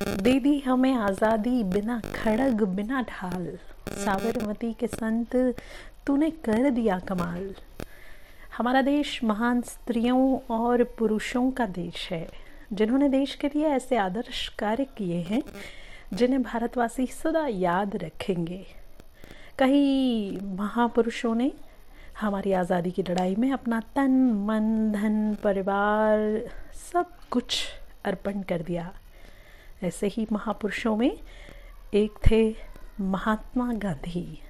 दे दी हमें आज़ादी बिना खड़ग, बिना ढाल। साबरमती के संत, तूने कर दिया कमाल। हमारा देश महान स्त्रियों और पुरुषों का देश है, जिन्होंने देश के लिए ऐसे आदर्श कार्य किए हैं, जिन्हें भारतवासी सदा याद रखेंगे। कई महापुरुषों ने हमारी आज़ादी की लड़ाई में अपना तन, मन, धन, परिवार, सब कुछ अर्पण कर दिया। ऐसे ही महापुरुषों में एक थे महात्मा गांधी।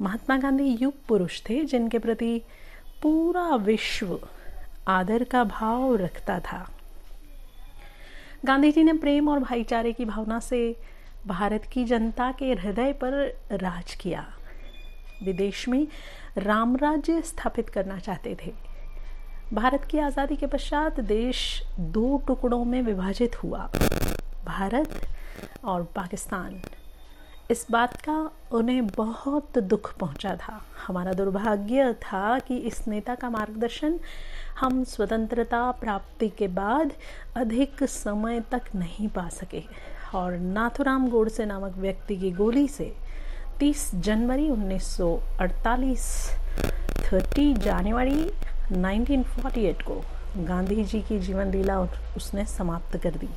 महात्मा गांधी युग पुरुष थे, जिनके प्रति पूरा विश्व आदर का भाव रखता था। गांधी जी ने प्रेम और भाईचारे की भावना से भारत की जनता के हृदय पर राज किया। विदेश में राम राज्य स्थापित करना चाहते थे। भारत की आज़ादी के पश्चात देश दो टुकड़ों में विभाजित हुआ। भारत और पाकिस्तान। इस बात का उन्हें बहुत दुख पहुँचा था। हमारा दुर्भाग्य था कि इस नेता का मार्गदर्शन हम स्वतंत्रता प्राप्ति के बाद अधिक समय तक नहीं पा सके। और नाथुराम गोडसे नामक व्यक्ति की गोली से 30 जनवरी 1948 30 जनवरी 1948 को गांधी जी की जीवन लीला उसने समाप्त कर दी।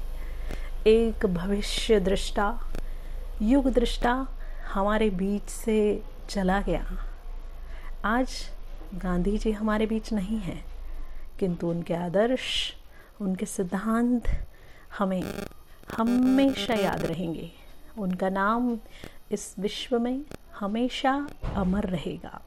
एक भविष्य दृष्टा, युग दृष्टा हमारे बीच से चला गया। आज गांधी जी हमारे बीच नहीं हैं, किंतु उनके आदर्श, उनके सिद्धांत हमें हमेशा याद रहेंगे। उनका नाम इस विश्व में हमेशा अमर रहेगा।